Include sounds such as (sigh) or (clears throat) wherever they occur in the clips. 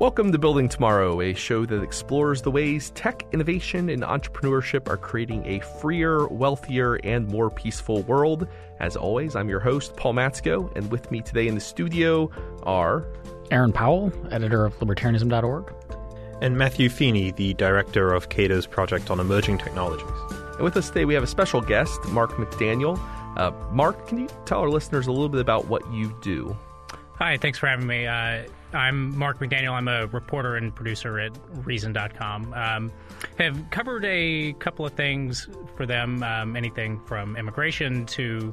Welcome to Building Tomorrow, a show that explores the ways tech, innovation, and entrepreneurship are creating a freer, wealthier, and more peaceful world. As always, I'm your host, Paul Matzko, and with me today in the studio are Aaron Powell, editor of libertarianism.org, and Matthew Feeney, the director of Cato's Project on Emerging Technologies. And with us today, we have a special guest, Mark McDaniel. Uh, Mark, can you tell our listeners a little bit about what you do? Hi, thanks for having me. Uh, I'm Mark McDaniel. I'm a reporter and producer at Reason.com. Um, have covered a couple of things for them, um, anything from immigration to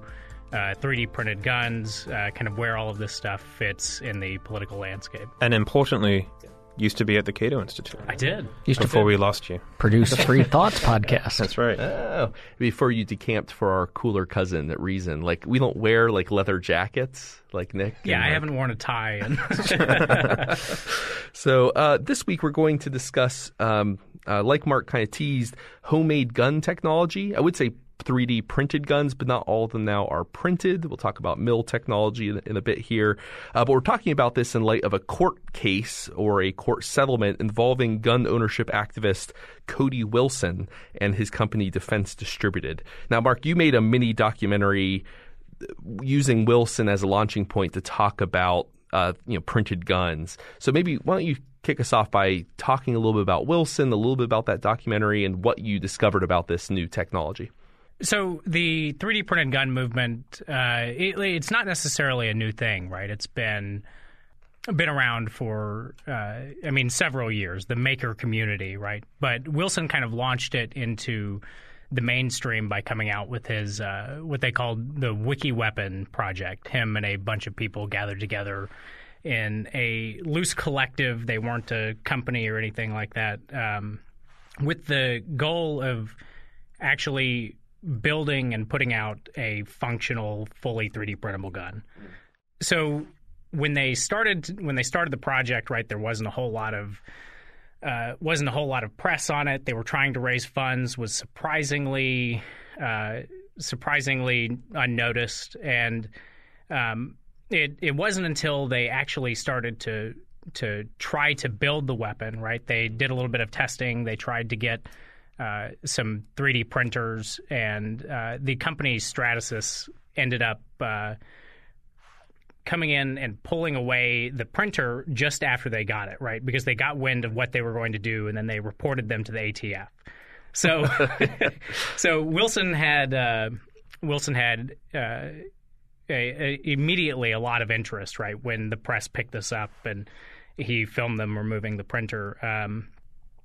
uh, 3D printed guns, uh, kind of where all of this stuff fits in the political landscape. And importantly, used to be at the Cato Institute. I did. Used before to we lost you. produce a (laughs) Free Thoughts podcast. That's right. Oh, before you decamped for our cooler cousin at Reason. Like, we don't wear, like, leather jackets like Nick. Yeah, and, I like- haven't worn a tie. And (laughs) (laughs) So uh, this week we're going to discuss, um, uh, like Mark kind of teased, homemade gun technology. I would say 3D printed guns, but not all of them now are printed. We'll talk about mill technology in, in a bit here. Uh, but we're talking about this in light of a court case or a court settlement involving gun ownership activist Cody Wilson and his company Defense Distributed. Now, Mark, you made a mini documentary using Wilson as a launching point to talk about uh, you know printed guns. So maybe why don't you kick us off by talking a little bit about Wilson, a little bit about that documentary, and what you discovered about this new technology. So the 3D printed gun movement, uh, it, it's not necessarily a new thing, right? It's been been around for, uh, I mean, several years. The maker community, right? But Wilson kind of launched it into the mainstream by coming out with his uh, what they called the Wiki Weapon project. Him and a bunch of people gathered together in a loose collective. They weren't a company or anything like that, um, with the goal of actually building and putting out a functional, fully 3D printable gun. So when they started when they started the project, right, there wasn't a whole lot of uh, wasn't a whole lot of press on it. They were trying to raise funds, was surprisingly uh, surprisingly unnoticed, and um, it it wasn't until they actually started to to try to build the weapon. Right, they did a little bit of testing. They tried to get uh, some 3D printers, and uh, the company Stratasys ended up uh, coming in and pulling away the printer just after they got it, right? Because they got wind of what they were going to do, and then they reported them to the ATF. So, (laughs) so Wilson had uh, Wilson had. Uh, a, a, immediately a lot of interest, right? When the press picked this up and he filmed them removing the printer. Um,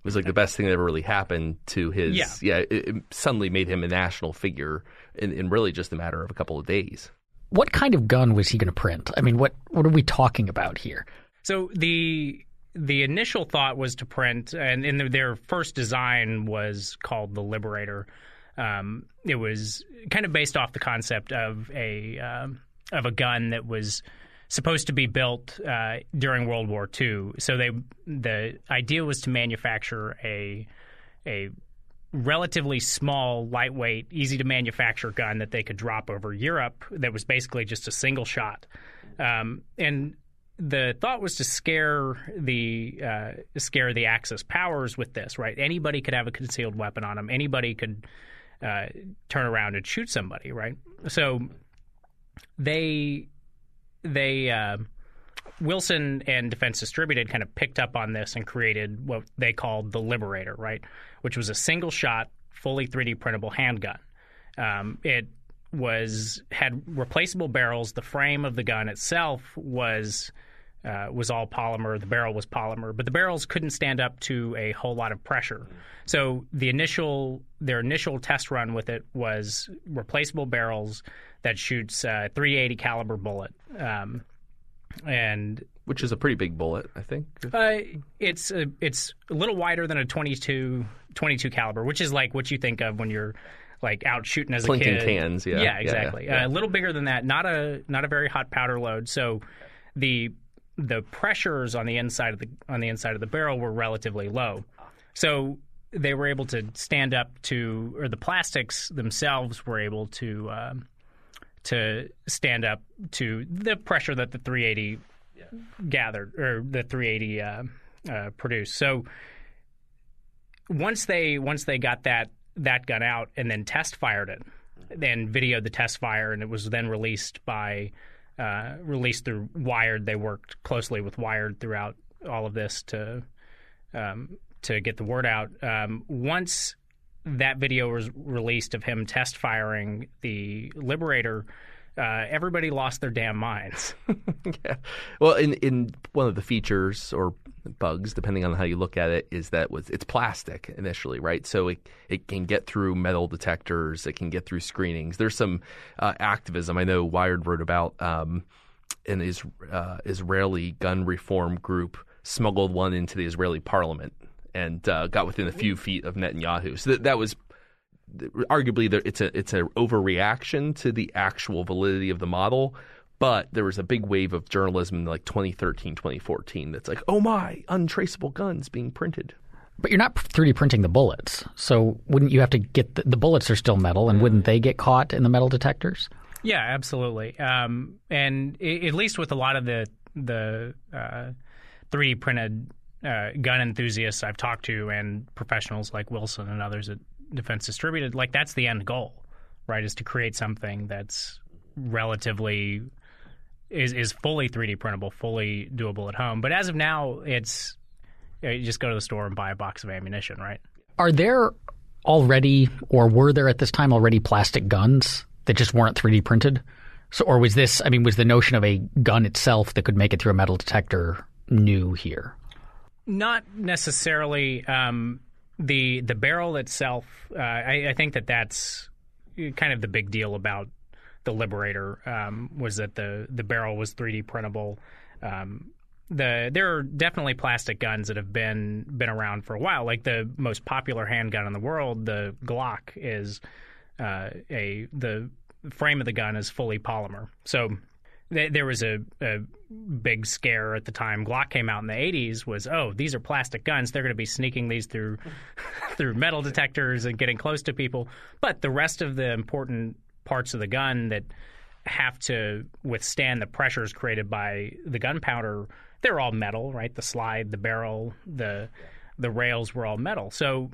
It was like the best thing that ever really happened to his. Yeah. yeah it, it suddenly made him a national figure in, in really just a matter of a couple of days. What kind of gun was he going to print? I mean, what what are we talking about here? So the the initial thought was to print, and in the, their first design was called the Liberator. Um, it was kind of based off the concept of a um, of a gun that was supposed to be built uh, during World War II. So they the idea was to manufacture a a relatively small, lightweight, easy to manufacture gun that they could drop over Europe that was basically just a single shot. Um, and the thought was to scare the uh, scare the Axis powers with this, right? Anybody could have a concealed weapon on them. Anybody could uh, turn around and shoot somebody, right? So they they uh, Wilson and Defense Distributed kind of picked up on this and created what they called the Liberator, right? Which was a single shot, fully 3D printable handgun. Um, it was had replaceable barrels. The frame of the gun itself was uh, was all polymer. The barrel was polymer, but the barrels couldn't stand up to a whole lot of pressure. So the initial their initial test run with it was replaceable barrels that shoots uh, 380 caliber bullet. Um, and Which is a pretty big bullet, I think. uh, it's a, it's a little wider than a 22, 22 caliber, which is like what you think of when you're like out shooting as Clinking a kid. cans, yeah. yeah, Yeah, exactly. yeah. Uh, a little bigger than that. Not a not a very hot powder load. So the the pressures on the inside of the on the inside of the barrel were relatively low. So they were able to stand up to, or the plastics themselves were able to um, to stand up to the pressure that the 380 gathered, or the 380 uh, uh, produced. So once they once they got that that gun out and then test fired it, then videoed the test fire, and it was then released by uh, released through Wired. They worked closely with Wired throughout all of this to um, to get the word out. Um, once that video was released of him test firing the Liberator, uh, everybody lost their damn minds. (laughs) yeah. Well, in in one of the features or bugs, depending on how you look at it, is that was it's plastic initially, right? So it it can get through metal detectors, it can get through screenings. There's some uh, activism. I know Wired wrote about um, an is, uh, Israeli gun reform group smuggled one into the Israeli parliament and uh, got within a few feet of Netanyahu. So that, that was arguably it's a it's an overreaction to the actual validity of the model. But there was a big wave of journalism in like 2013, 2014 that's like, oh my, untraceable guns being printed. But you're not 3D printing the bullets. So wouldn't you have to get the, the bullets are still metal and wouldn't they get caught in the metal detectors? Yeah, absolutely. Um, and it, at least with a lot of the the uh, 3D printed uh, gun enthusiasts I've talked to and professionals like Wilson and others at Defense Distributed, like that's the end goal, right? Is to create something that's relatively is is fully 3D printable, fully doable at home. But as of now, it's you just go to the store and buy a box of ammunition, right? Are there already, or were there at this time already plastic guns that just weren't 3D printed? So, or was this? I mean, was the notion of a gun itself that could make it through a metal detector new here? Not necessarily. Um, the the barrel itself, uh, I, I, think that that's kind of the big deal about the Liberator um, was that the the barrel was 3D printable. Um, the there are definitely plastic guns that have been been around for a while. Like the most popular handgun in the world, the Glock, is uh, a the frame of the gun is fully polymer. So there was a, a, big scare at the time Glock came out in the 80s was oh these are plastic guns they're going to be sneaking these through (laughs) through metal detectors and getting close to people but the rest of the important parts of the gun that have to withstand the pressures created by the gunpowder they're all metal right the slide the barrel the the rails were all metal so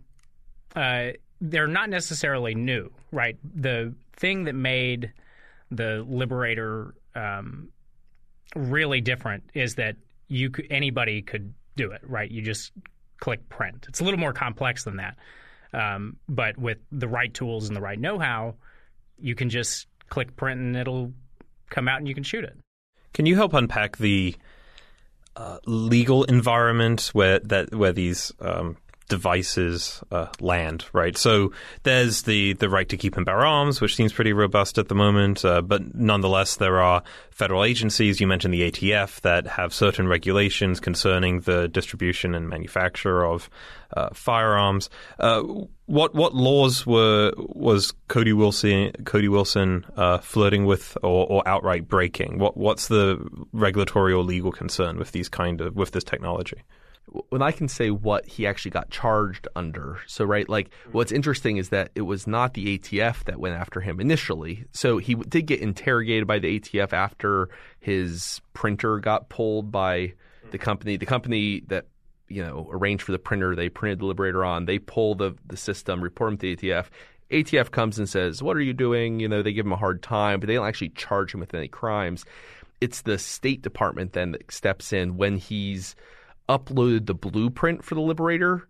uh, they're not necessarily new right the thing that made the liberator um, really different is that you could, anybody could do it, right? You just click print. It's a little more complex than that, um, but with the right tools and the right know-how, you can just click print and it'll come out and you can shoot it. Can you help unpack the uh, legal environment where that where these um, devices uh, land, right? So there's the, the right to keep and bear arms, which seems pretty robust at the moment, uh, but nonetheless, there are federal agencies, you mentioned the ATF, that have certain regulations concerning the distribution and manufacture of uh, firearms. Uh, what what laws were was Cody Wilson Cody Wilson uh, flirting with or, or outright breaking? What what's the regulatory or legal concern with these kind of with this technology? When I can say what he actually got charged under. So, right, like mm-hmm. what's interesting is that it was not the ATF that went after him initially. So he did get interrogated by the ATF after his printer got pulled by the mm-hmm. company. The company that you know arranged for the printer they printed the Liberator on. They pull the the system, report him to the ATF. ATF comes and says, "What are you doing?" You know, they give him a hard time, but they don't actually charge him with any crimes. It's the State Department then that steps in when he's uploaded the blueprint for the Liberator.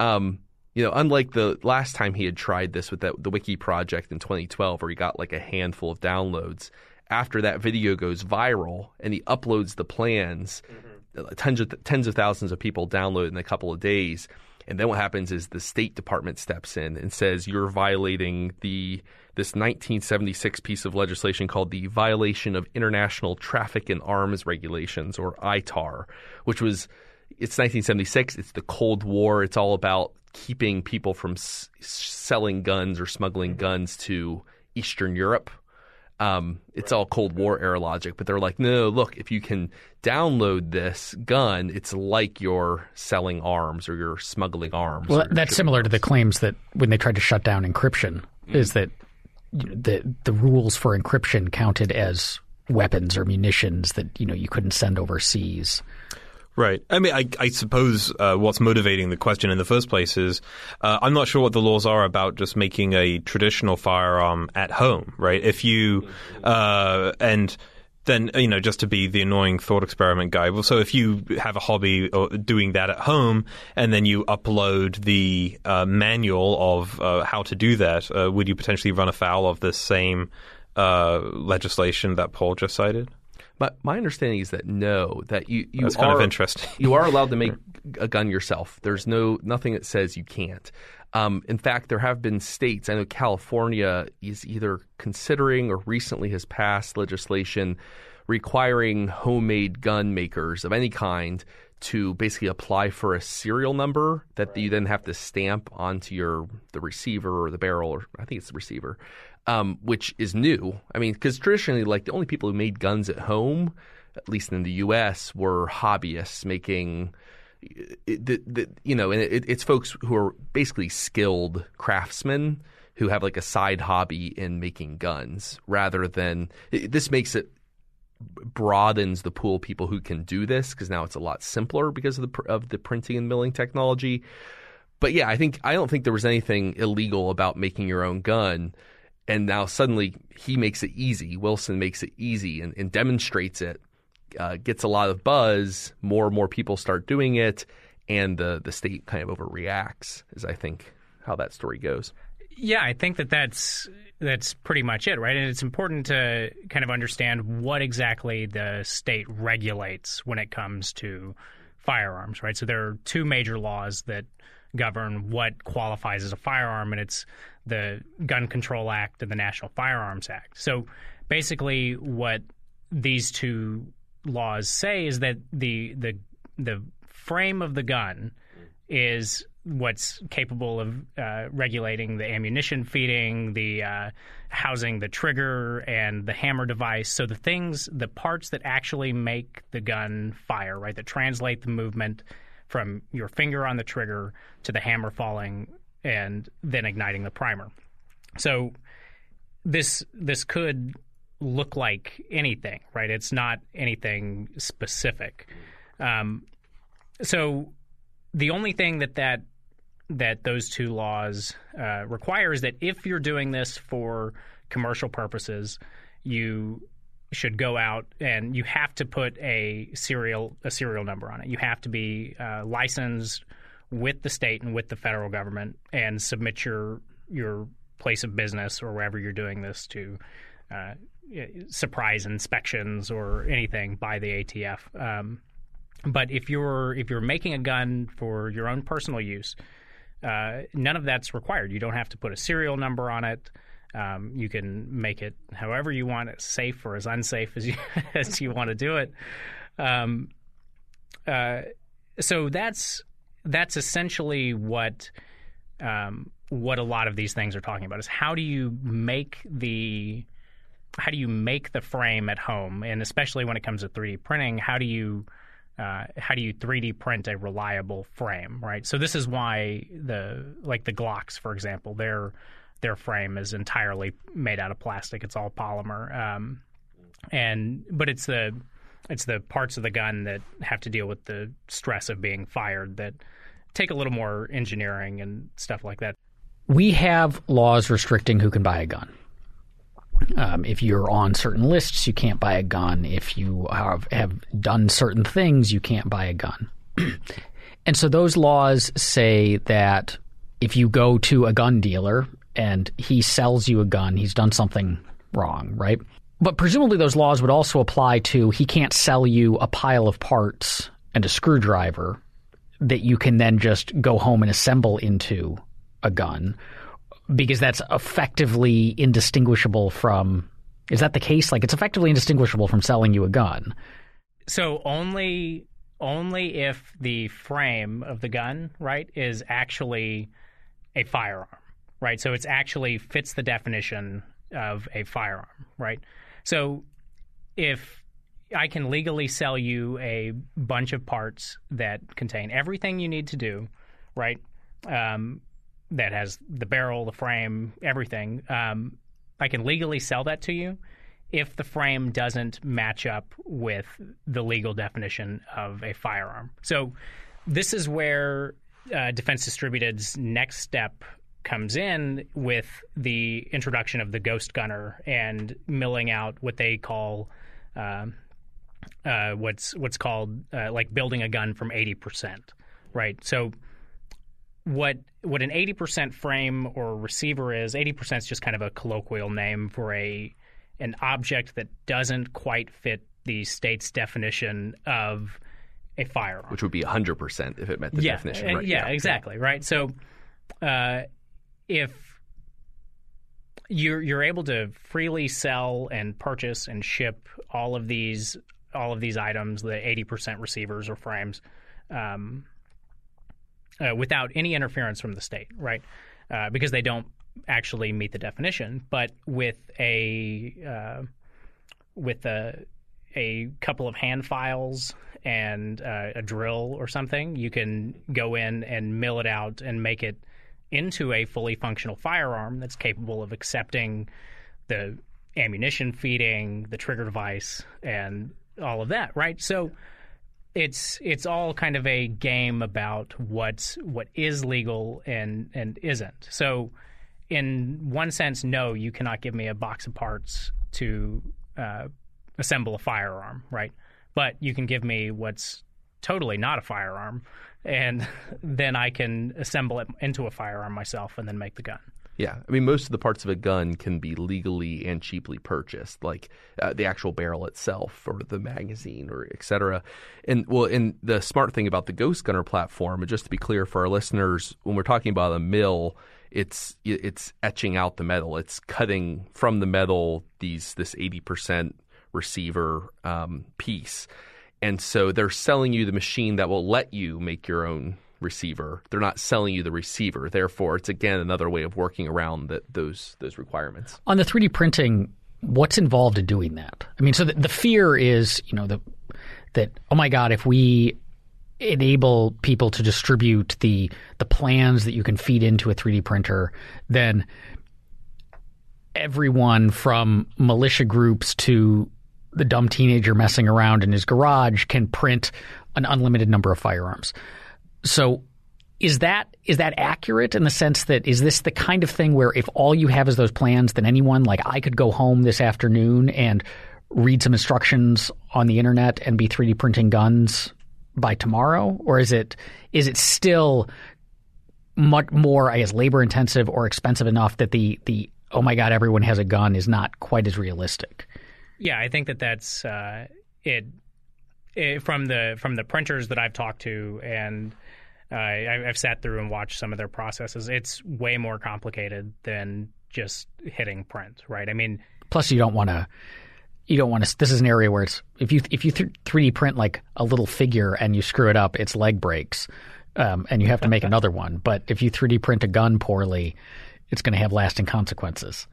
Um, you know, unlike the last time he had tried this with the, the Wiki project in 2012, where he got like a handful of downloads. After that video goes viral and he uploads the plans, mm-hmm. tens of tens of thousands of people download in a couple of days. And then what happens is the State Department steps in and says you're violating the this 1976 piece of legislation called the Violation of International Traffic in Arms Regulations, or ITAR, which was it's 1976. It's the Cold War. It's all about keeping people from s- selling guns or smuggling guns to Eastern Europe. Um, it's all Cold War era logic, but they're like, no, look, if you can download this gun, it's like you're selling arms or you're smuggling arms. Well, that's similar arms. to the claims that when they tried to shut down encryption, mm-hmm. is that the the rules for encryption counted as weapons or munitions that you know you couldn't send overseas. Right. I mean, I, I suppose uh, what's motivating the question in the first place is uh, I'm not sure what the laws are about just making a traditional firearm at home, right? If you uh, and then you know just to be the annoying thought experiment guy. Well, so if you have a hobby or doing that at home, and then you upload the uh, manual of uh, how to do that, uh, would you potentially run afoul of the same uh, legislation that Paul just cited? My, my understanding is that no, that you, you That's are kind of interesting. you are allowed to (laughs) make a gun yourself. There's no nothing that says you can't. Um, in fact, there have been states. I know California is either considering or recently has passed legislation requiring homemade gun makers of any kind to basically apply for a serial number that you then have to stamp onto your the receiver or the barrel, or I think it's the receiver, um, which is new. I mean, because traditionally, like the only people who made guns at home, at least in the U.S., were hobbyists making. The, the, you know, and it, it's folks who are basically skilled craftsmen who have like a side hobby in making guns rather than this makes it broadens the pool of people who can do this because now it's a lot simpler because of the of the printing and milling technology. But yeah, I think I don't think there was anything illegal about making your own gun. And now suddenly he makes it easy. Wilson makes it easy and, and demonstrates it, uh, gets a lot of buzz. More and more people start doing it, and the the state kind of overreacts. Is I think how that story goes. Yeah, I think that that's that's pretty much it, right? And it's important to kind of understand what exactly the state regulates when it comes to firearms, right? So there are two major laws that govern what qualifies as a firearm, and it's the Gun Control Act and the National Firearms Act. So basically, what these two laws say is that the the the frame of the gun is what's capable of uh, regulating the ammunition feeding, the uh, housing the trigger and the hammer device. So the things, the parts that actually make the gun fire, right, that translate the movement from your finger on the trigger to the hammer falling and then igniting the primer. So this this could look like anything, right? It's not anything specific. Um, so the only thing that that that those two laws uh, require is that if you're doing this for commercial purposes, you should go out and you have to put a serial a serial number on it. You have to be uh, licensed with the state and with the federal government and submit your your place of business or wherever you're doing this to uh, surprise inspections or anything by the ATF. Um, but if you're if you're making a gun for your own personal use, uh, none of that's required. You don't have to put a serial number on it. Um, you can make it however you want, it, safe or as unsafe as you (laughs) as you want to do it. Um, uh, so that's that's essentially what um, what a lot of these things are talking about is how do you make the how do you make the frame at home, and especially when it comes to 3D printing, how do you uh, how do you 3D print a reliable frame, right? So this is why the like the Glocks, for example, their their frame is entirely made out of plastic. It's all polymer, um, and but it's the it's the parts of the gun that have to deal with the stress of being fired that take a little more engineering and stuff like that. We have laws restricting who can buy a gun. Um, if you're on certain lists, you can't buy a gun. If you have, have done certain things, you can't buy a gun. (clears throat) and so those laws say that if you go to a gun dealer and he sells you a gun, he's done something wrong, right? But presumably those laws would also apply to he can't sell you a pile of parts and a screwdriver that you can then just go home and assemble into a gun because that's effectively indistinguishable from is that the case? Like it's effectively indistinguishable from selling you a gun. So only only if the frame of the gun right is actually a firearm right so it's actually fits the definition of a firearm right so if I can legally sell you a bunch of parts that contain everything you need to do, right? Um, that has the barrel, the frame, everything. Um, I can legally sell that to you, if the frame doesn't match up with the legal definition of a firearm. So this is where uh, Defense Distributed's next step comes in with the introduction of the Ghost Gunner and milling out what they call. Um, uh, what's what's called uh, like building a gun from eighty percent, right? So what what an eighty percent frame or receiver is, eighty percent is just kind of a colloquial name for a an object that doesn't quite fit the state's definition of a firearm, which would be hundred percent if it met the yeah, definition. Right? Yeah, yeah, exactly. Right. So uh, if you're you're able to freely sell and purchase and ship all of these all of these items, the 80% receivers or frames, um, uh, without any interference from the state, right? Uh, because they don't actually meet the definition. But with a uh, with a a couple of hand files and uh, a drill or something, you can go in and mill it out and make it into a fully functional firearm that's capable of accepting the ammunition feeding, the trigger device, and all of that, right? So it's it's all kind of a game about what's what is legal and and isn't. So in one sense, no, you cannot give me a box of parts to uh, assemble a firearm, right? But you can give me what's totally not a firearm, and (laughs) then I can assemble it into a firearm myself and then make the gun. Yeah, I mean, most of the parts of a gun can be legally and cheaply purchased, like uh, the actual barrel itself, or the magazine, or et cetera. And well, and the smart thing about the Ghost Gunner platform, just to be clear for our listeners, when we're talking about a mill, it's it's etching out the metal. It's cutting from the metal these this eighty percent receiver um, piece, and so they're selling you the machine that will let you make your own receiver. They're not selling you the receiver. Therefore, it's again another way of working around the, those those requirements. On the 3D printing, what's involved in doing that? I mean, so the, the fear is, you know, the, that oh my god, if we enable people to distribute the the plans that you can feed into a 3D printer, then everyone from militia groups to the dumb teenager messing around in his garage can print an unlimited number of firearms. So is that is that accurate in the sense that is this the kind of thing where if all you have is those plans, then anyone like I could go home this afternoon and read some instructions on the internet and be 3D printing guns by tomorrow, or is it is it still much more, I guess, labor intensive or expensive enough that the the oh my god, everyone has a gun is not quite as realistic? Yeah, I think that that's uh, it, it. From the from the printers that I've talked to and uh, I, have sat through and watched some of their processes. It's way more complicated than just hitting print, right? I mean, plus you don't want to. You don't want to. This is an area where it's if you if you three D print like a little figure and you screw it up, its leg breaks, um, and you have to make (laughs) another one. But if you three D print a gun poorly, it's going to have lasting consequences.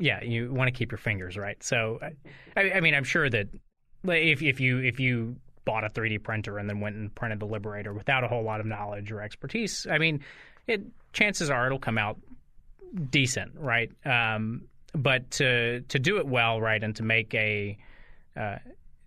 Yeah, you want to keep your fingers right. So, I, I mean, I'm sure that if if you if you bought a 3D printer and then went and printed the Liberator without a whole lot of knowledge or expertise, I mean, it chances are it'll come out decent, right? Um, but to to do it well, right, and to make a uh,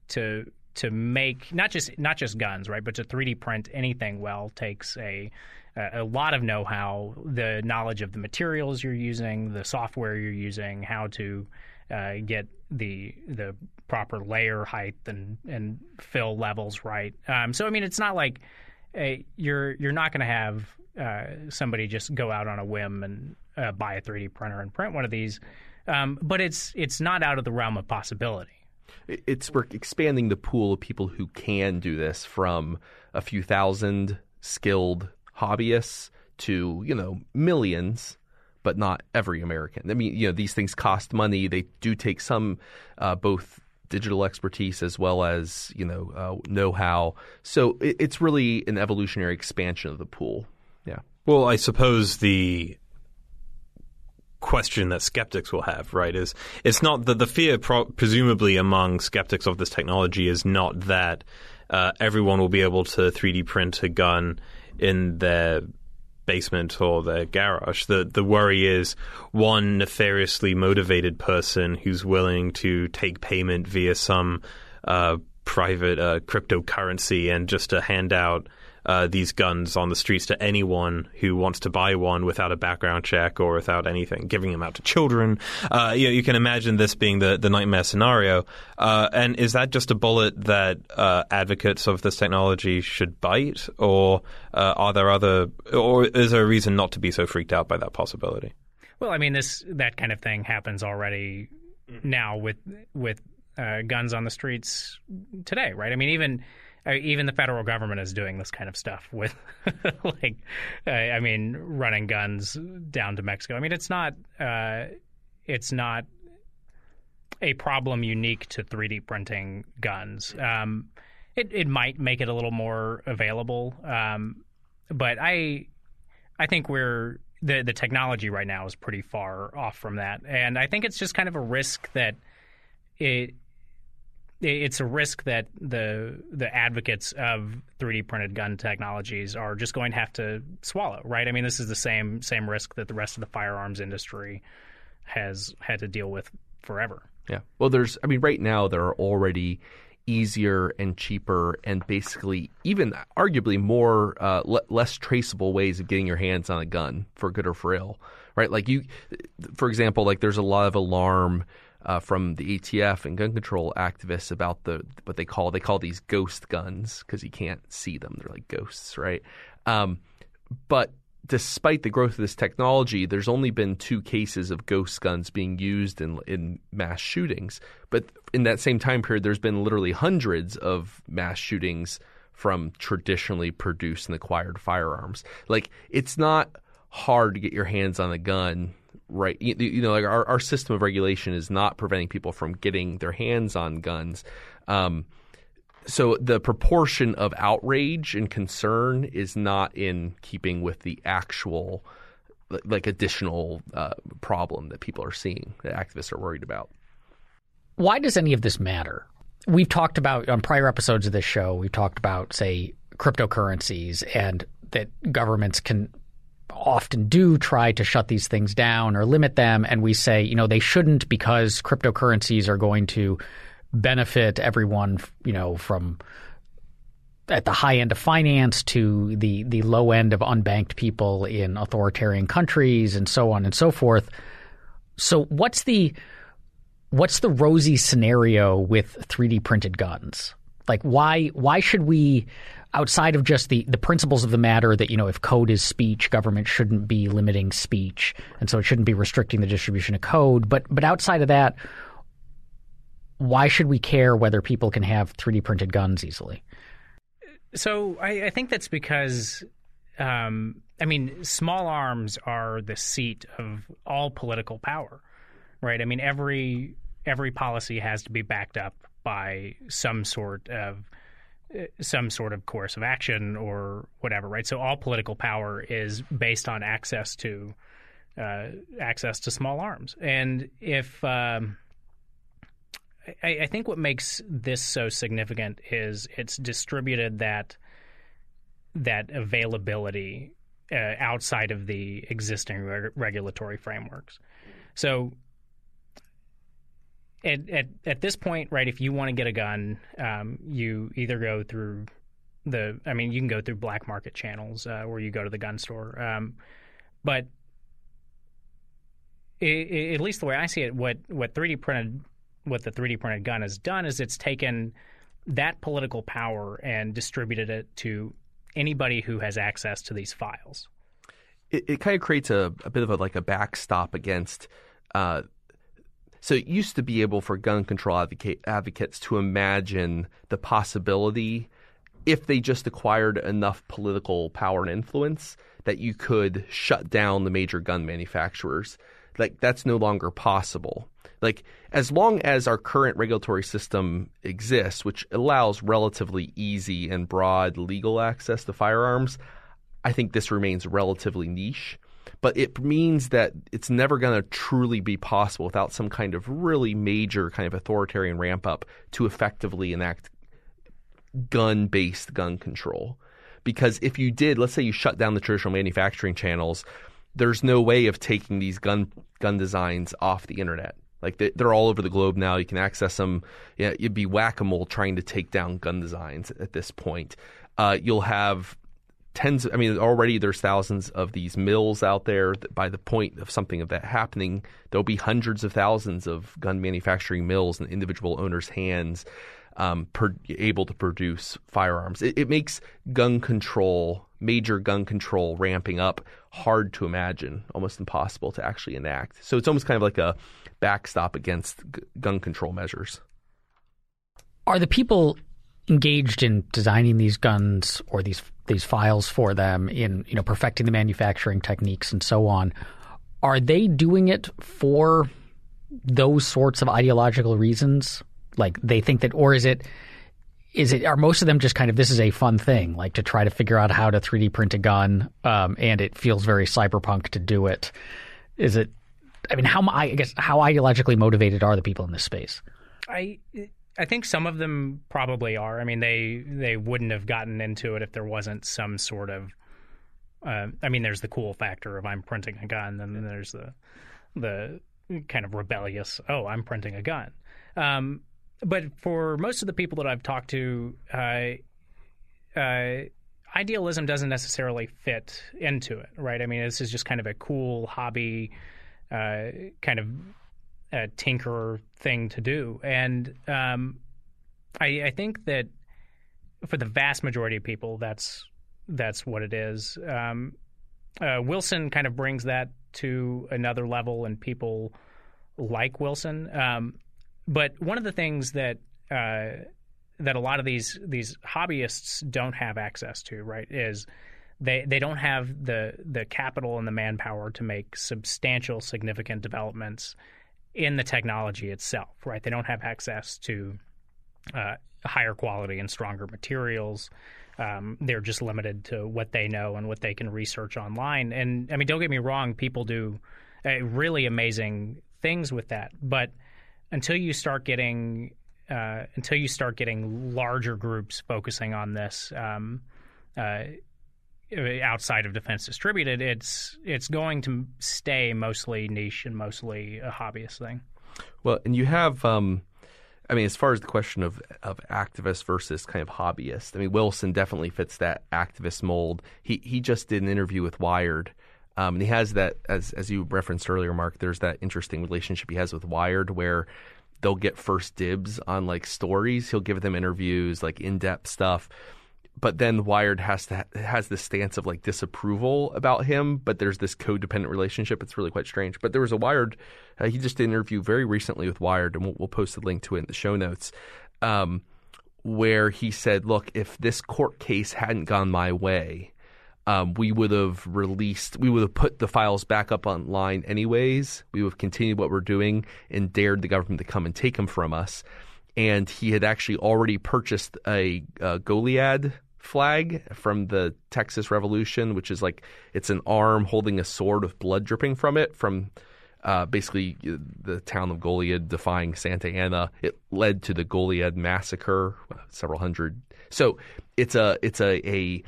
to to make not just not just guns, right, but to 3D print anything well takes a a lot of know-how, the knowledge of the materials you're using, the software you're using, how to uh, get the the proper layer height and and fill levels right. Um, so I mean, it's not like a, you're you're not going to have uh, somebody just go out on a whim and uh, buy a 3D printer and print one of these, um, but it's it's not out of the realm of possibility. It's we're expanding the pool of people who can do this from a few thousand skilled hobbyists to you know millions but not every American. I mean, you know, these things cost money. They do take some uh, both digital expertise as well as you know uh, know-how. So it, it's really an evolutionary expansion of the pool. Yeah. Well, I suppose the question that skeptics will have, right, is it's not that the fear, pro- presumably among skeptics of this technology, is not that uh, everyone will be able to 3D print a gun in their basement or their garage. The the worry is one nefariously motivated person who's willing to take payment via some uh, private uh, cryptocurrency and just to hand out uh, these guns on the streets to anyone who wants to buy one without a background check or without anything, giving them out to children. Uh, you, know, you, can imagine this being the, the nightmare scenario. Uh, and is that just a bullet that uh, advocates of this technology should bite, or uh, are there other, or is there a reason not to be so freaked out by that possibility? Well, I mean, this that kind of thing happens already now with with uh, guns on the streets today, right? I mean, even even the federal government is doing this kind of stuff with, (laughs) like, I mean, running guns down to Mexico. I mean, it's not, uh, it's not a problem unique to 3D printing guns. Um, it it might make it a little more available, um, but I I think we're the the technology right now is pretty far off from that, and I think it's just kind of a risk that it it's a risk that the the advocates of 3D printed gun technologies are just going to have to swallow, right? I mean, this is the same same risk that the rest of the firearms industry has had to deal with forever. Yeah. Well, there's I mean, right now there are already easier and cheaper and basically even arguably more uh, less traceable ways of getting your hands on a gun for good or for ill, right? Like you, for example, like there's a lot of alarm uh, from the ATF and gun control activists about the what they call they call these ghost guns because you can't see them; they're like ghosts, right? Um, but despite the growth of this technology, there's only been two cases of ghost guns being used in in mass shootings. But in that same time period, there's been literally hundreds of mass shootings from traditionally produced and acquired firearms. Like it's not hard to get your hands on a gun right you, you, know like our, our system of regulation is not preventing people from getting their hands on guns. Um, so the proportion of outrage and concern is not in keeping with the actual like additional uh, problem that people are seeing that activists are worried about. Why does any of this matter? We've talked about on prior episodes of this show we've talked about say cryptocurrencies and that governments can often do try to shut these things down or limit them, and we say, you know, they shouldn't because cryptocurrencies are going to benefit everyone, you know, from at the high end of finance to the the low end of unbanked people in authoritarian countries and so on and so forth. So what's the what's the rosy scenario with 3D printed guns? Like why why should we outside of just the, the principles of the matter that, you know, if code is speech, government shouldn't be limiting speech. And so it shouldn't be restricting the distribution of code. But, but outside of that, why should we care whether people can have 3D printed guns easily? So I, I think that's because, um, I mean, small arms are the seat of all political power, right? I mean, every every policy has to be backed up by some sort of some sort of course of action or whatever, right? So all political power is based on access to uh, access to small arms, and if um, I, I, think what makes this so significant is it's distributed that that availability uh, outside of the existing reg- regulatory frameworks. So at, at, at this point, right, if you want to get a gun, um, you either go through the, I mean, you can go through black market channels uh, where you go to the gun store. Um, but it, it, at least the way I see it, what, what 3D printed, what the 3D printed gun has done is it's taken that political power and distributed it to anybody who has access to these files. It, it kind of creates a, a bit of a like a backstop against uh, so it used to be able for gun control advocate, advocates to imagine the possibility, if they just acquired enough political power and influence, that you could shut down the major gun manufacturers. Like that's no longer possible. Like as long as our current regulatory system exists, which allows relatively easy and broad legal access to firearms, I think this remains relatively niche but it means that it's never going to truly be possible without some kind of really major kind of authoritarian ramp up to effectively enact gun based gun control. because if you did, let's say you shut down the traditional manufacturing channels, there's no way of taking these gun gun designs off the internet. Like they, are all over the globe now. You can access them. Yeah, you'd be whack a mole trying to take down gun designs at this point. Uh, you'll have tens. I mean, already there's thousands of these mills out there. By the point of something of that happening, there'll be hundreds of thousands of gun manufacturing mills in individual owners' hands, um, per, able to produce firearms. It, it makes gun control, major gun control, ramping up hard to imagine, almost impossible to actually enact. So it's almost kind of like a backstop against g- gun control measures. Are the people engaged in designing these guns or these these files for them in you know perfecting the manufacturing techniques and so on are they doing it for those sorts of ideological reasons? Like they think that or is it is it are most of them just kind of this is a fun thing like to try to figure out how to 3d print a gun um, and it feels very cyberpunk to do it? Is it i mean how i guess how ideologically motivated are the people in this space? I I think some of them probably are. I mean, they they wouldn't have gotten into it if there wasn't some sort of. Uh, I mean, there's the cool factor of I'm printing a gun, and then there's the the kind of rebellious. Oh, I'm printing a gun. Um, but for most of the people that I've talked to, uh, uh, idealism doesn't necessarily fit into it, right? I mean, this is just kind of a cool hobby, uh, kind of a tinkerer thing to do. And um, I, I, think that for the vast majority of people, that's that's what it is. Um, uh, Wilson kind of brings that to another level, and people like Wilson. Um, but one of the things that uh, that a lot of these these hobbyists don't have access to, right, is they they don't have the the capital and the manpower to make substantial, significant developments in the technology itself, right? They don't have access to uh, higher quality and stronger materials. Um, they're just limited to what they know and what they can research online. And I mean, don't get me wrong, people do uh, really amazing things with that. But until you start getting uh, until you start getting larger groups focusing on this, um, uh, outside of defense distributed, it's it's going to stay mostly niche and mostly a hobbyist thing. Well, and you have, um, I mean, as far as the question of of activist versus kind of hobbyist, I mean, Wilson definitely fits that activist mold. He he just did an interview with Wired. Um, and he has that, as as you referenced earlier, Mark. There's that interesting relationship he has with Wired, where they'll get first dibs on like stories. He'll give them interviews, like in depth stuff but then Wired has to has this stance of like disapproval about him, but there's this codependent relationship. It's really quite strange. But there was a Wired. Uh, he just did an interview very recently with Wired, and we'll, we'll post a link to it in the show notes, um, where he said, "Look, if this court case hadn't gone my way." Um, we would have released, we would have put the files back up online anyways. We would have continued what we're doing and dared the government to come and take them from us and he had actually already purchased a, a Goliad flag from the Texas Revolution, which is like it's an arm holding a sword with blood dripping from it from uh, basically the town of Goliad defying Santa Anna. It led to the Goliad massacre, several hundred. So it's a it's a a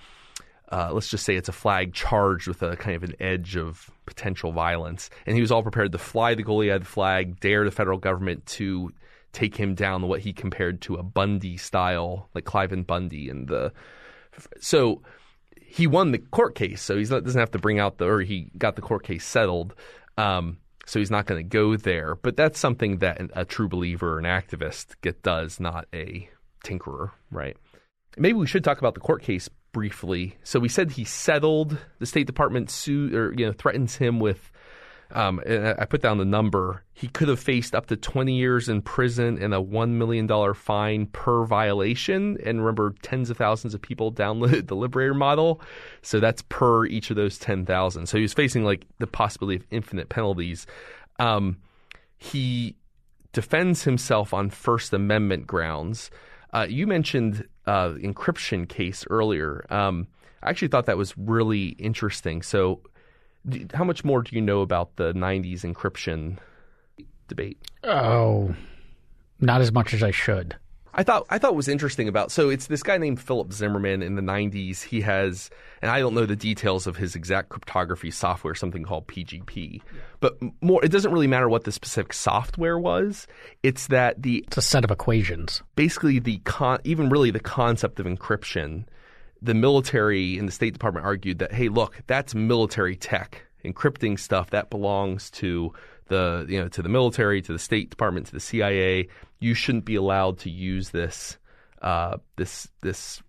uh, let's just say it's a flag charged with a kind of an edge of potential violence, and he was all prepared to fly the Goliad flag, dare the federal government to take him down what he compared to a Bundy style, like Cliven Bundy and the. So he won the court case, so he doesn't have to bring out the, or he got the court case settled. Um, so he's not going to go there. But that's something that a true believer, an activist, get does, not a tinkerer, right? Maybe we should talk about the court case briefly. So we said he settled. The State Department sued or you know threatens him with um, I put down the number. He could have faced up to 20 years in prison and a $1 million fine per violation. And remember, tens of thousands of people downloaded (laughs) the Liberator model. So that's per each of those 10,000. So he was facing like the possibility of infinite penalties. Um, he defends himself on First Amendment grounds. Uh, you mentioned uh, encryption case earlier. Um, I actually thought that was really interesting. So how much more do you know about the 90s encryption debate? Oh, not as much as I should. I thought I thought was interesting about so it's this guy named Philip Zimmermann in the 90s. He has and I don't know the details of his exact cryptography software, something called PGP. But more it doesn't really matter what the specific software was. It's that the It's a set of equations. basically the con- even really the concept of encryption. The military and the State Department argued that hey, look, that's military tech. Encrypting stuff that belongs to the you know to the military, to the State Department, to the CIA. You shouldn't be allowed to use this uh, this this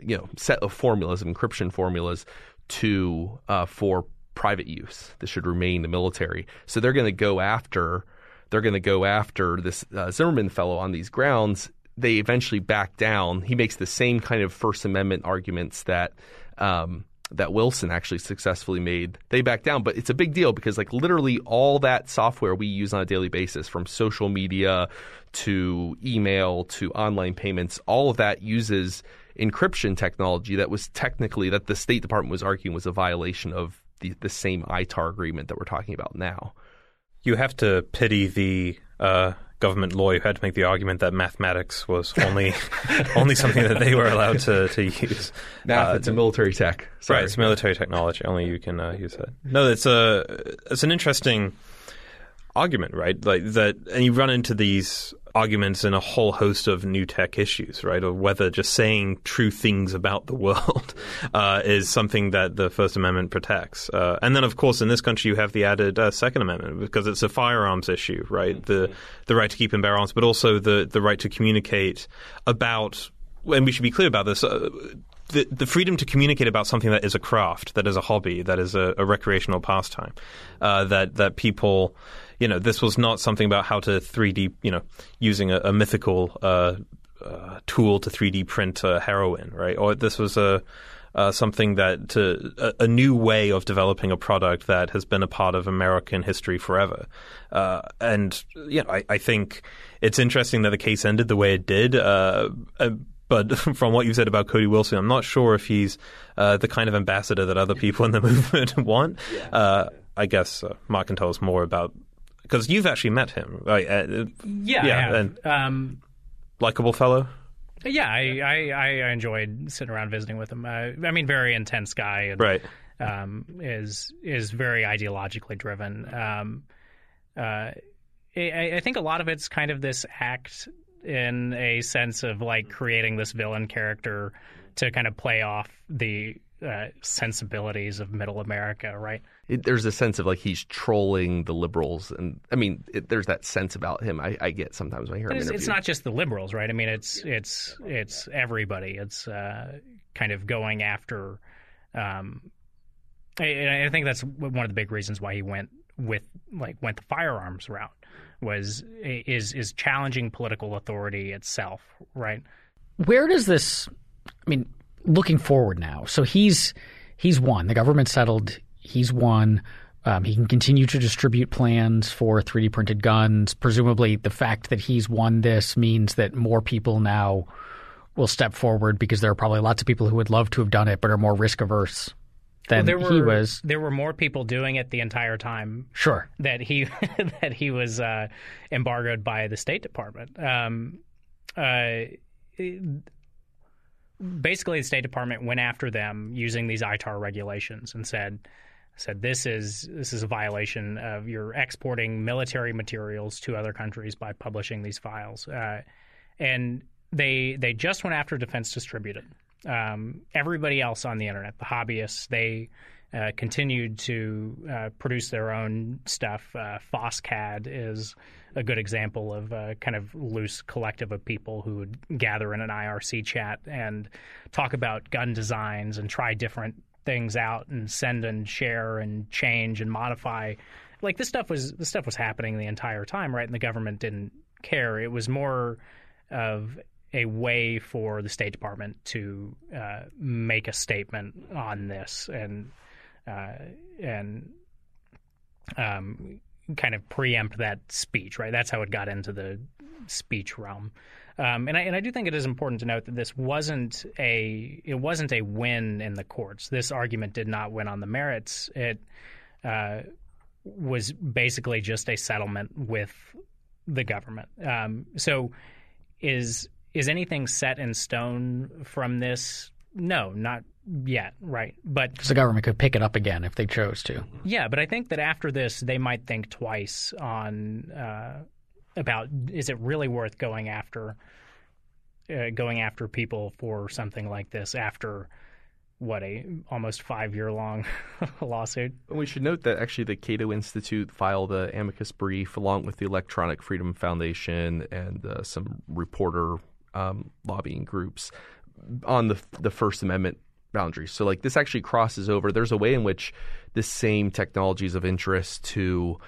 you know set of formulas, of encryption formulas, to uh, for private use. This should remain the military. So they're going to go after they're going to go after this uh, Zimmermann fellow on these grounds. They eventually back down. He makes the same kind of First Amendment arguments that. Um, that Wilson actually successfully made. They back down, but it's a big deal because like literally all that software we use on a daily basis from social media to email to online payments, all of that uses encryption technology that was technically that the State Department was arguing was a violation of the, the same ITAR agreement that we're talking about now. You have to pity the uh, government lawyer who had to make the argument that mathematics was only (laughs) only something that they were allowed to, to use. Math, Uh, it's a military tech. Sorry. Right, it's military technology. Only you can uh, use it. No, it's a it's an interesting argument, right? Like that, and you run into these arguments in a whole host of new tech issues, right? Or whether just saying true things about the (laughs) world uh, is something that the First Amendment protects. Uh, and then, of course, in this country, you have the added uh, Second Amendment because it's a firearms issue, right? The the right to keep and bear arms, but also the the right to communicate about. And we should be clear about this. Uh, the, the freedom to communicate about something that is a craft, that is a hobby, that is a, a recreational pastime, uh, that that people, you know, this was not something about how to 3D, you know, using a, a mythical uh, uh, tool to 3D print uh, heroin, right? Or this was a uh, something that to a, a new way of developing a product that has been a part of American history forever. Uh, and you know, I, I think it's interesting that the case ended the way it did. Uh, uh, but (laughs) from what you said about Cody Wilson, I'm not sure if he's uh, the kind of ambassador that other people in the (laughs) movement want. Uh, I guess uh, Mark can tell us more about because you've actually met him, right? Uh, Yeah, Yeah, and- um, likable fellow. yeah, I, I, I enjoyed sitting around visiting with him. Uh, I mean, very intense guy, and Right. um, is is very ideologically driven. Um, uh, I, I think a lot of it's kind of this act in a sense of like creating this villain character to kind of play off the uh, sensibilities of middle America, right? It, there's a sense of like he's trolling the liberals, and I mean, it, there's that sense about him. I, I get sometimes when I hear But him it's, it's not just the liberals, right? I mean, it's it's it's everybody. It's uh, kind of going after. Um, I, I think that's one of the big reasons why he went with like went the firearms route was is is challenging political authority itself, right? Where does this? I mean, looking forward now. So he's he's won. The government settled. He's won. Um, he can continue to distribute plans for 3D printed guns. Presumably, the fact that he's won this means that more people now will step forward because there are probably lots of people who would love to have done it but are more risk averse than there were he was. there were more people doing it the entire time Sure. that he (laughs) that he was uh, embargoed by the State Department. Um, uh, basically, the State Department went after them using these ITAR regulations and said said this is this is a violation of you're exporting military materials to other countries by publishing these files, uh, and they they just went after Defense Distributed. Um, everybody else on the internet, the hobbyists, they uh, continued to uh, produce their own stuff. Uh, FOSSCAD is a good example of a kind of loose collective of people who would gather in an IRC chat and talk about gun designs and try different things out and send and share and change and modify. Like this stuff was this stuff was happening the entire time, right? And the government didn't care. It was more of a way for the State Department to uh, make a statement on this and uh, and um, kind of preempt that speech, right? That's how it got into the speech realm. Um, and I and I do think it is important to note that this wasn't a it wasn't a win in the courts. This argument did not win on the merits. It uh, was basically just a settlement with the government. Um, so is is anything set in stone from this? No, not yet, right? But Because the government could pick it up again if they chose to. yeah, but I think that after this, they might think twice on uh, about is it really worth going after uh, going after people for something like this after what a almost five year long (laughs) lawsuit. And we should note that actually the Cato Institute filed a amicus brief along with the Electronic Freedom Foundation and uh, some reporter um, lobbying groups on the the First Amendment boundaries. So like this actually crosses over. There's a way in which this same technology is of interest to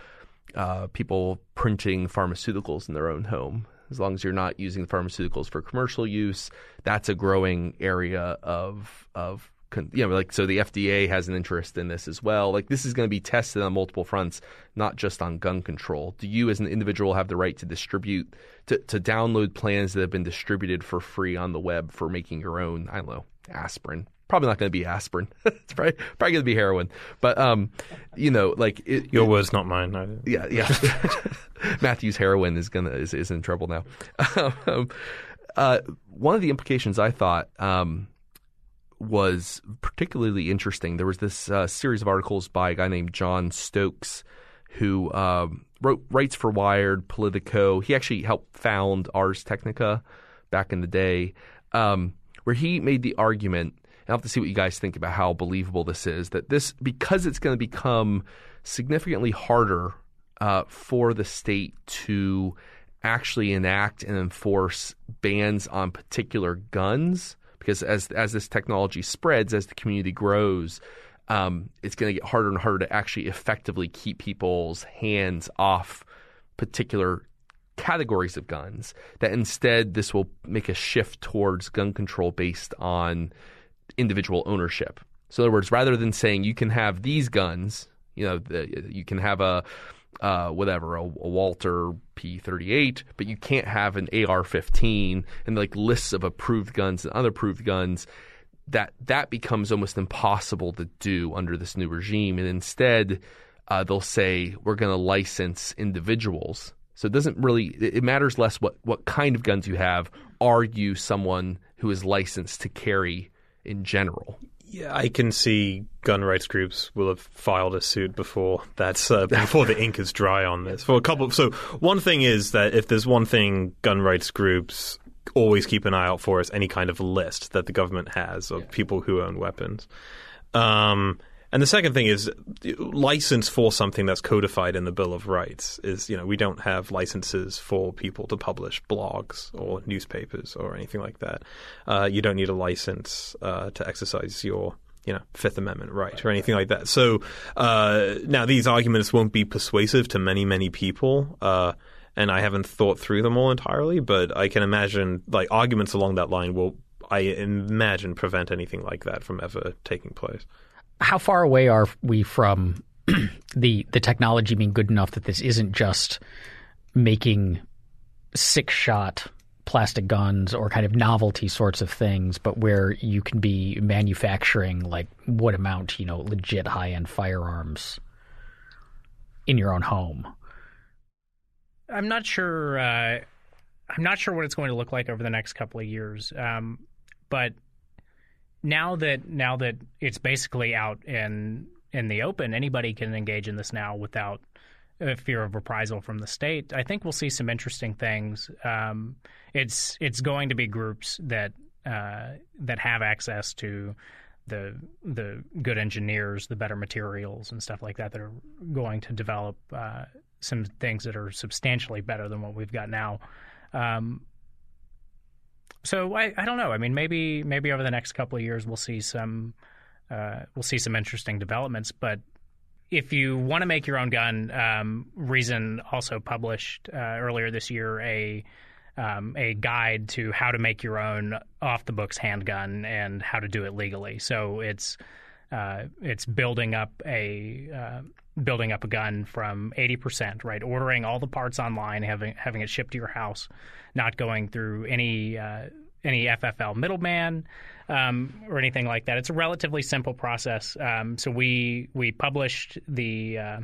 uh, people printing pharmaceuticals in their own home. As long as you're not using the pharmaceuticals for commercial use, that's a growing area of of you know like so the FDA has an interest in this as well. Like this is going to be tested on multiple fronts, not just on gun control. Do you as an individual have the right to distribute to, to download plans that have been distributed for free on the web for making your own I don't know aspirin probably not going to be aspirin. (laughs) it's probably probably going to be heroin. But um, you know, like it, Your words, not mine. I, yeah, yeah. (laughs) Matthew's heroin is gonna is, is in trouble now. (laughs) um, uh, one of the implications I thought um, was particularly interesting. There was this uh, series of articles by a guy named Jon Stokes, who um, wrote writes for Wired, Politico. He actually helped found Ars Technica back in the day, um, where he made the argument. I'll have to see what you guys think about how believable this is. That this because it's going to become significantly harder uh, for the state to actually enact and enforce bans on particular guns because as as this technology spreads, as the community grows, um, it's going to get harder and harder to actually effectively keep people's hands off particular categories of guns. That instead, this will make a shift towards gun control based on individual ownership. So, in other words, rather than saying you can have these guns, you know, the, you can have a uh, whatever, a, a Walther P38, but you can't have an AR-15 and like lists of approved guns and unapproved guns. That that becomes almost impossible to do under this new regime, and instead uh, they'll say we're going to license individuals. So it doesn't really it matters less what what kind of guns you have. Are you someone who is licensed to carry in general? Yeah, I can see gun rights groups will have filed a suit before that's uh, before the ink is dry on this. For a couple, so one thing is that if there's one thing gun rights groups always keep an eye out for is any kind of list that the government has of people who own weapons. Um, and the second thing is license for something that's codified in the Bill of Rights is, you know, we don't have licenses for people to publish blogs or newspapers or anything like that. Uh, you don't need a license uh, to exercise your, you know, Fifth Amendment right or anything like that. So uh, now these arguments won't be persuasive to many, many people. Uh, and I haven't thought through them all entirely, but I can imagine like arguments along that line will, I imagine, prevent anything like that from ever taking place how far away are we from (clears throat) the the technology being good enough that this isn't just making six shot plastic guns or kind of novelty sorts of things, but where you can be manufacturing like what amount, you know, legit high end firearms in your own home. I'm not sure. Uh, I'm not sure what it's going to look like over the next couple of years. Um, but now that now that it's basically out in in the open, anybody can engage in this now without a fear of reprisal from the state. I think we'll see some interesting things. Um, it's it's going to be groups that uh, that have access to the the good engineers, the better materials, and stuff like that that are going to develop uh, some things that are substantially better than what we've got now. Um, so I, I don't know. I mean, maybe maybe over the next couple of years we'll see some uh, we'll see some interesting developments. But if you want to make your own gun, um, Reason also published uh, earlier this year a um, a guide to how to make your own off the books handgun and how to do it legally. So it's uh, it's building up a uh, building up a gun from 80%, right? Ordering all the parts online, having having it shipped to your house, not going through any uh, any FFL middleman um, or anything like that. It's a relatively simple process. Um, so we we published the uh,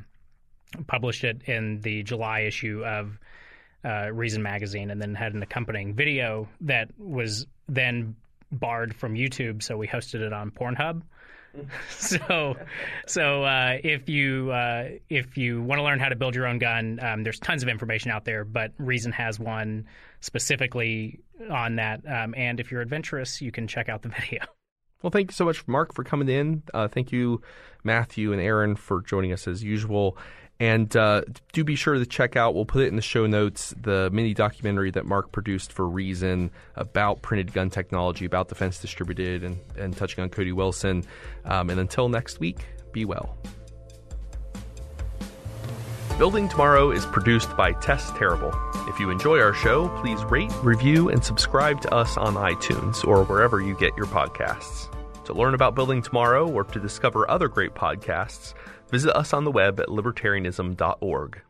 published it in the July issue of uh, Reason magazine, and then had an accompanying video that was then barred from YouTube, so we hosted it on Pornhub. (laughs) so, so uh, if you uh, if you want to learn how to build your own gun, um, there's tons of information out there. But Reason has one specifically on that. Um, and if you're adventurous, you can check out the (laughs) video. Well, thank you so much, Mark, for coming in. Uh, thank you, Matthew and Aaron, for joining us as usual. And uh, do be sure to check out, we'll put it in the show notes, the mini documentary that Mark produced for Reason about printed gun technology, about Defense Distributed, and, and touching on Cody Wilson. Um, and until next week, be well. Building Tomorrow is produced by Tess Terrible. If you enjoy our show, please rate, review, and subscribe to us on iTunes or wherever you get your podcasts. To learn about Building Tomorrow or to discover other great podcasts, visit us on the web at libertarianism.org.